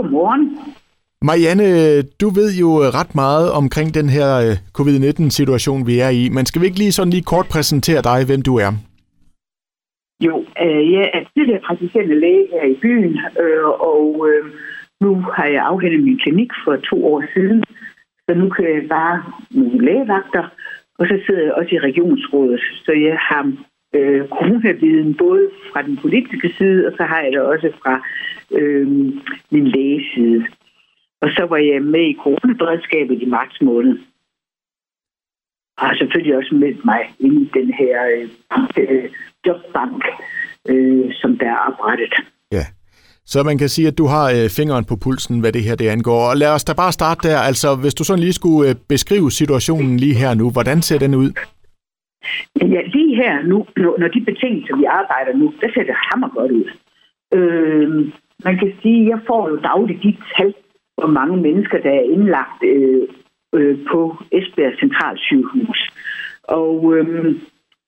Godmorgen. Marianne, du ved jo ret meget omkring den her øh, covid-19-situation, vi er i, men skal vi ikke lige sådan lige kort præsentere dig, hvem du er? Jo, øh, jeg er tidligere praktiserende læge her i byen, øh, og øh, nu har jeg afhentet min klinik for to år siden, så nu kan jeg bare nogle lægevagter, og så sidder jeg også i regionsrådet, så jeg har øh, coronaviden både fra den politiske side, og så har jeg det også fra øh, min lægeside. Og så var jeg med i coronaberedskabet i marts måned. Og har selvfølgelig også meldt mig ind i den her øh, øh, jobbank, øh, som der er oprettet. Ja, så man kan sige, at du har øh, fingeren på pulsen, hvad det her det angår. Og lad os da bare starte der. Altså, hvis du sådan lige skulle øh, beskrive situationen lige her nu, hvordan ser den ud? Ja, lige her nu, når de betingelser, vi arbejder nu, der ser det hammer godt ud. Øh, man kan sige, at jeg får jo dagligt de tal, hvor mange mennesker, der er indlagt øh, øh, på Esbjerg Centralsygehus. Og, øh,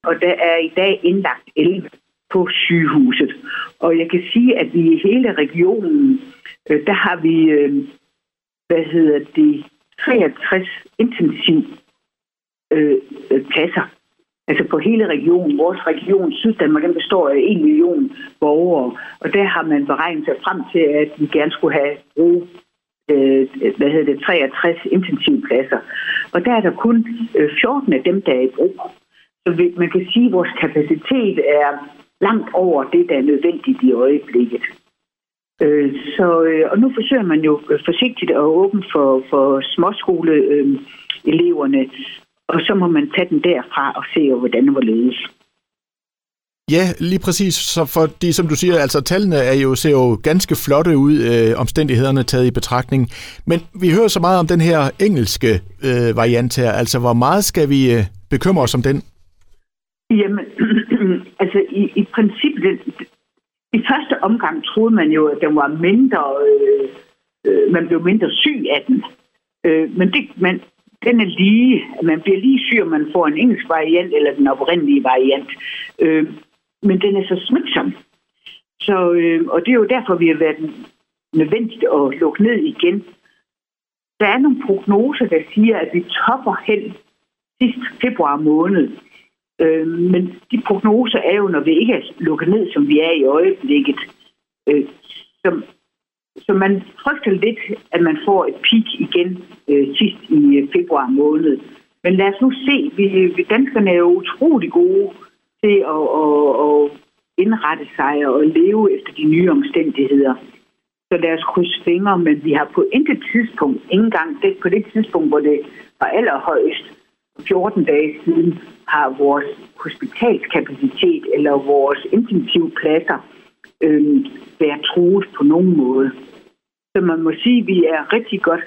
og der er i dag indlagt 11 på sygehuset. Og jeg kan sige, at vi i hele regionen, øh, der har vi, øh, hvad hedder det, 63 intensiv øh, øh pladser. Altså på hele regionen. Vores region, Syddanmark, den består af en million borgere. Og der har man beregnet sig frem til, at vi gerne skulle have brug øh, hvad hedder det, 63 intensivpladser. Og der er der kun øh, 14 af dem, der er i brug. Så man kan sige, at vores kapacitet er langt over det, der er nødvendigt i øjeblikket. Øh, så, øh, og nu forsøger man jo forsigtigt at åbne for, for småskoleeleverne, og så må man tage den derfra og se, hvordan det var ledes. Ja, lige præcis. Så fordi, som du siger, altså tallene er jo, ser jo ganske flotte ud, øh, omstændighederne taget i betragtning. Men vi hører så meget om den her engelske øh, variant her. Altså, hvor meget skal vi øh, bekymre os om den? Jamen, altså i, i princippet, i første omgang troede man jo, at den var mindre, øh, øh, man blev mindre syg af den. Øh, men det, man, den er lige, man bliver lige syg, om man får en engelsk variant eller den oprindelige variant. Øh, men den er så smitsom. Så, øh, og det er jo derfor, vi har været nødvendigt at lukke ned igen. Der er nogle prognoser, der siger, at vi topper hen sidst februar måned. Øh, men de prognoser er jo, når vi ikke er lukket ned, som vi er i øjeblikket. Øh, som så man frygter lidt, at man får et peak igen øh, sidst i øh, februar måned. Men lad os nu se, vi, vi danskerne er jo utrolig gode til at, at, at indrette sig og leve efter de nye omstændigheder. Så lad os krydse fingre, men vi har på intet tidspunkt, ikke engang det, på det tidspunkt, hvor det var allerhøjst, 14 dage siden, har vores hospitalskapacitet eller vores intensivpladser øh, været truet på nogen måde. Så man må sige, at vi er rigtig godt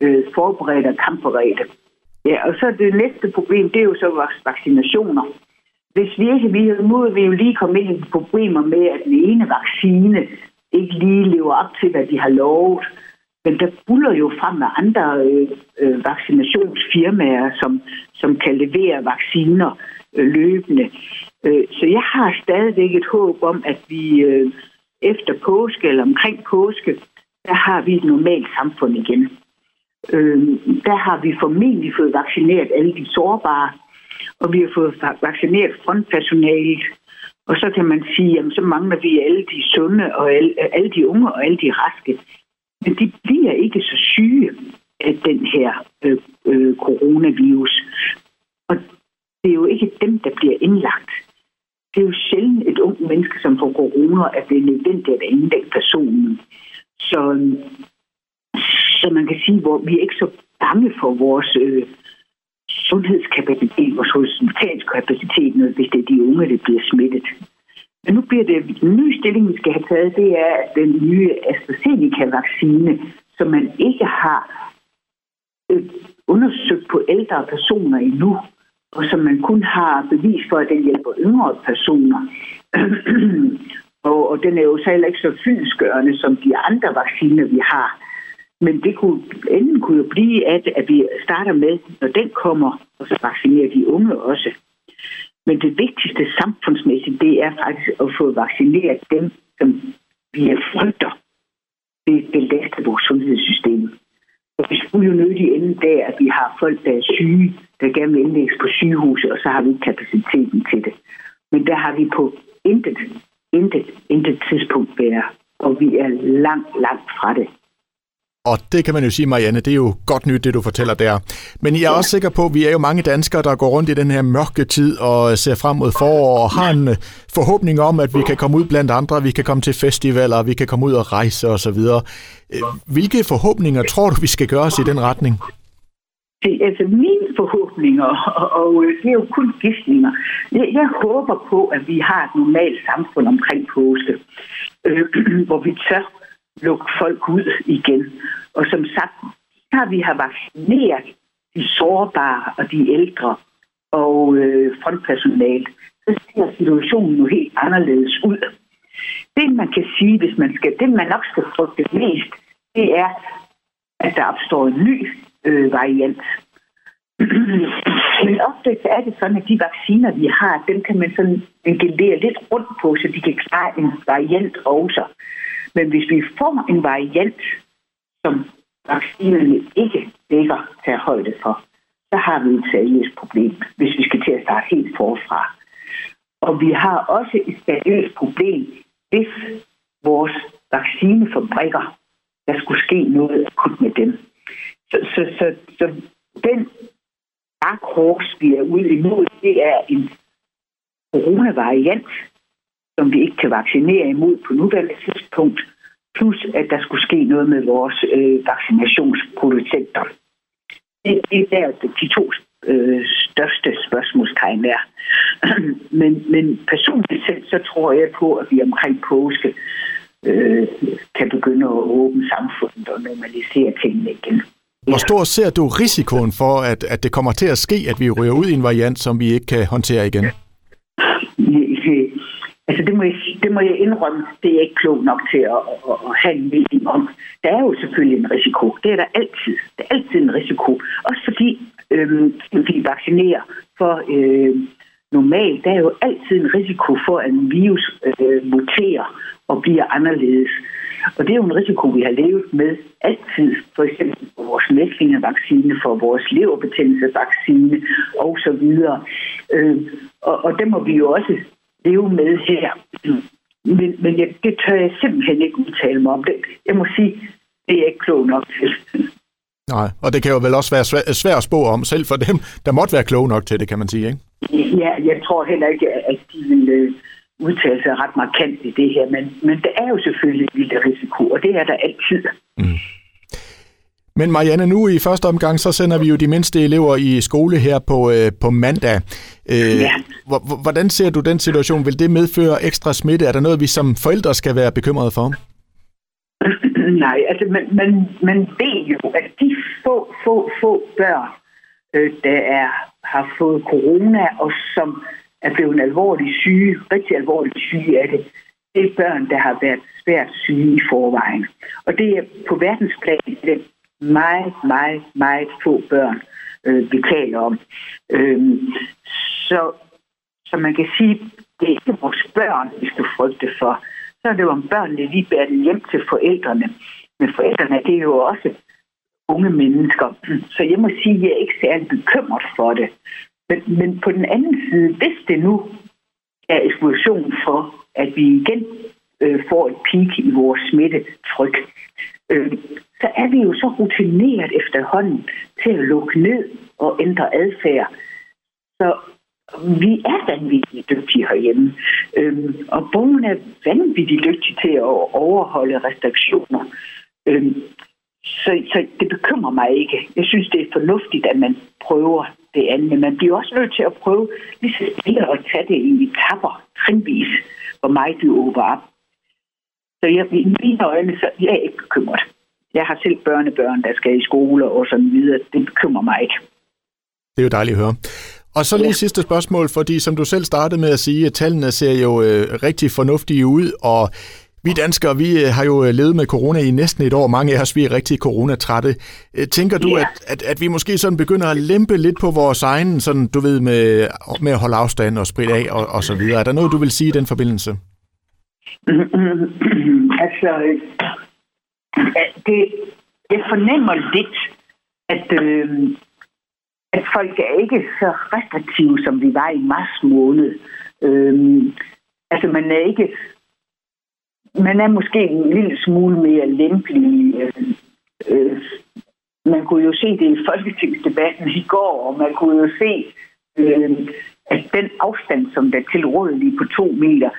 øh, forberedt og kampberedte. Ja, og så det næste problem, det er jo så vores vaccinationer hvis vi ikke, vi, nu vi jo lige komme ind i problemer med, at den ene vaccine ikke lige lever op til, hvad de har lovet. Men der buller jo frem med andre øh, øh, vaccinationsfirmaer, som, som kan levere vacciner øh, løbende. Øh, så jeg har stadigvæk et håb om, at vi øh, efter påske eller omkring påske, der har vi et normalt samfund igen. Øh, der har vi formentlig fået vaccineret alle de sårbare, og vi har fået vaccineret frontpersonalet. Og så kan man sige, at så mangler vi alle de sunde og alle, alle de unge og alle de raske. Men de bliver ikke så syge af den her øh, øh, coronavirus. Og det er jo ikke dem, der bliver indlagt. Det er jo sjældent et ung menneske, som får corona, at det er nødvendigt at indlægge personen. Så, så man kan sige, hvor vi er ikke så bange for vores øh, sundhedskapacitet, vores hospitalskapacitet, hvis det er de unge, der bliver smittet. Men nu bliver det den nye stilling, vi skal have taget, det er den nye AstraZeneca-vaccine, som man ikke har øh, undersøgt på ældre personer endnu, og som man kun har bevis for, at den hjælper yngre personer. Øh, og, og den er jo så heller ikke så fyldsgørende som de andre vacciner, vi har. Men det kunne, enden kunne jo blive, at, at vi starter med, når den kommer, og så vaccinerer de unge også. Men det vigtigste samfundsmæssigt, det er faktisk at få vaccineret dem, som vi frygter det belaster vores sundhedssystem. Og vi skulle jo nødig ende der, at vi har folk, der er syge, der gerne vil indlægges på sygehuset, og så har vi ikke kapaciteten til det. Men der har vi på intet, intet, intet tidspunkt været, og vi er langt, langt fra det. Og det kan man jo sige, Marianne, det er jo godt nyt, det du fortæller der. Men jeg er ja. også sikker på, at vi er jo mange danskere, der går rundt i den her mørke tid og ser frem mod forår og har en forhåbning om, at vi kan komme ud blandt andre, vi kan komme til festivaler, vi kan komme ud og rejse osv. Øh, hvilke forhåbninger tror du, vi skal gøre os i den retning? Det er altså mine forhåbninger, og, og øh, det er jo kun gidsninger. Jeg, jeg håber på, at vi har et normalt samfund omkring påske, øh, hvor vi tør lukke folk ud igen. Og som sagt, har vi har vaccineret de sårbare og de ældre og øh, frontpersonale, så ser situationen jo helt anderledes ud. Det, man kan sige, hvis man skal, det man nok skal frygte mest, det er, at der opstår en ny øh, variant. Men ofte er det sådan, at de vacciner, vi har, dem kan man sådan gelere lidt rundt på, så de kan klare en variant også. Men hvis vi får en variant, som vaccinerne ikke dækker til højde for, så har vi et seriøst problem, hvis vi skal til at starte helt forfra. Og vi har også et seriøst problem, hvis vores vaccinefabrikker, der skulle ske noget akut med dem. Så, så, så, så den dark vi er ude imod, det er en coronavariant, som vi ikke kan vaccinere imod på nuværende tidspunkt, plus at der skulle ske noget med vores øh, vaccinationsproducenter. Det, det er der, de to øh, største spørgsmålstegn er. men, men personligt selv, så tror jeg på, at vi omkring påske øh, kan begynde at åbne samfundet og normalisere tingene igen. Hvor stor ser du risikoen for, at, at det kommer til at ske, at vi ryger ud i en variant, som vi ikke kan håndtere igen? Altså det må, jeg, det må jeg indrømme, det er jeg ikke klog nok til at, at, at have en mening om. Der er jo selvfølgelig en risiko. Det er der altid. Der er altid en risiko. Også fordi øhm, vi vaccinerer for øh, normalt, der er jo altid en risiko for, at en virus øh, muterer og bliver anderledes. Og det er jo en risiko, vi har levet med altid. For eksempel for vores mæslingevaccine, for vores leverbetændelsesvaccine osv. Øh, og, og det må vi jo også leve med her. Men, men jeg, det tør jeg simpelthen ikke udtale mig om. Det, jeg må sige, det er ikke klog nok til. Nej, og det kan jo vel også være svært svær at spå om, selv for dem, der måtte være kloge nok til det, kan man sige, ikke? Ja, jeg tror heller ikke, at de vil øh, udtale sig ret markant i det her, men, men det er jo selvfølgelig en lille risiko, og det er der altid. Mm. Men Marianne, nu i første omgang, så sender vi jo de mindste elever i skole her på, øh, på mandag. Øh, ja. Hvordan ser du den situation? Vil det medføre ekstra smitte? Er der noget, vi som forældre skal være bekymrede for? Nej, altså man, man, man ved jo, at de få, få, få børn, øh, der er, har fået corona, og som er blevet alvorligt syge, rigtig alvorligt syge af det, det er børn, der har været svært syge i forvejen. Og det er på verdensplan det meget, meget, meget få børn, øh, vi taler om. Øhm, så, så man kan sige, det er ikke vores børn, vi skal frygte for. Så er det jo om børnene lige bærer det hjem til forældrene. Men forældrene, det er jo også unge mennesker. Så jeg må sige, at jeg er ikke særlig bekymret for det. Men, men på den anden side, hvis det nu er eksplosion for, at vi igen øh, får et peak i vores smittetryk, øh, så er vi jo så rutineret efterhånden til at lukke ned og ændre adfærd. Så vi er vanvittigt dygtige herhjemme. Øhm, og borgerne er vanvittigt dygtige til at overholde restriktioner. Øhm, så, så det bekymrer mig ikke. Jeg synes, det er fornuftigt, at man prøver det andet. Men man bliver også nødt til at prøve lige så stille at tage det i etapper, trinvis, hvor meget du åber op. Så jeg, i mine øjne, så jeg er ikke bekymret. Jeg har selv børnebørn, der skal i skole og så videre. Det bekymrer mig ikke. Det er jo dejligt at høre. Og så lige ja. sidste spørgsmål, fordi som du selv startede med at sige, at tallene ser jo øh, rigtig fornuftige ud, og vi danskere, vi øh, har jo øh, levet med corona i næsten et år. Mange af os, vi er rigtig coronatrætte. Øh, tænker du, ja. at, at, at vi måske sådan begynder at lempe lidt på vores egen, sådan, du ved, med, med at holde afstand og spritte af og, og så videre? Er der noget, du vil sige i den forbindelse? altså, det, jeg fornemmer lidt, at, øh, at folk er ikke så restriktive, som vi var i mars måned. Øh, altså, man er ikke... Man er måske en lille smule mere lempelig. Øh, øh, man kunne jo se det i folketingsdebatten i går, og man kunne jo se, øh, at den afstand, som der er tilrådelig på to meter,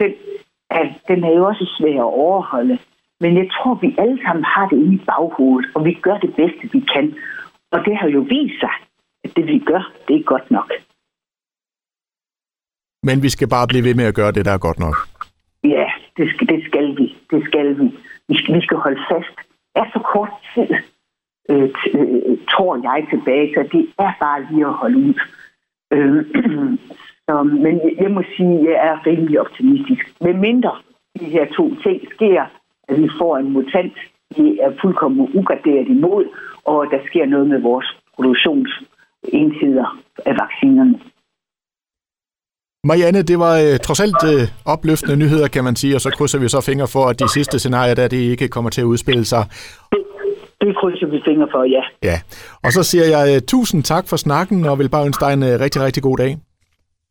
den er, den er jo også svær at overholde. Men jeg tror, vi alle sammen har det inde i baghovedet, og vi gør det bedste, vi kan. Og det har jo vist sig, at det vi gør, det er godt nok. Men vi skal bare blive ved med at gøre det, der er godt nok. Det skal, det skal vi. Det skal vi. Vi skal, vi skal holde fast. Er så kort tid, øh, øh, tror jeg tilbage, så det er bare lige at holde ud. Øh, så, men jeg må sige, at jeg er rimelig optimistisk. Med mindre de her to ting sker, at vi får en mutant, vi er fuldkommen ugraderet imod, og der sker noget med vores produktionsenheder af vaccinerne. Marianne, det var øh, trods alt øh, opløftende nyheder, kan man sige, og så krydser vi så fingre for, at de sidste scenarier, der det ikke kommer til at udspille sig. Det, det krydser vi fingre for, ja. Ja, og så siger jeg uh, tusind tak for snakken, og vil bare ønske dig en uh, rigtig, rigtig god dag.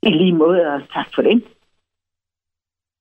I lige måde, og tak for det.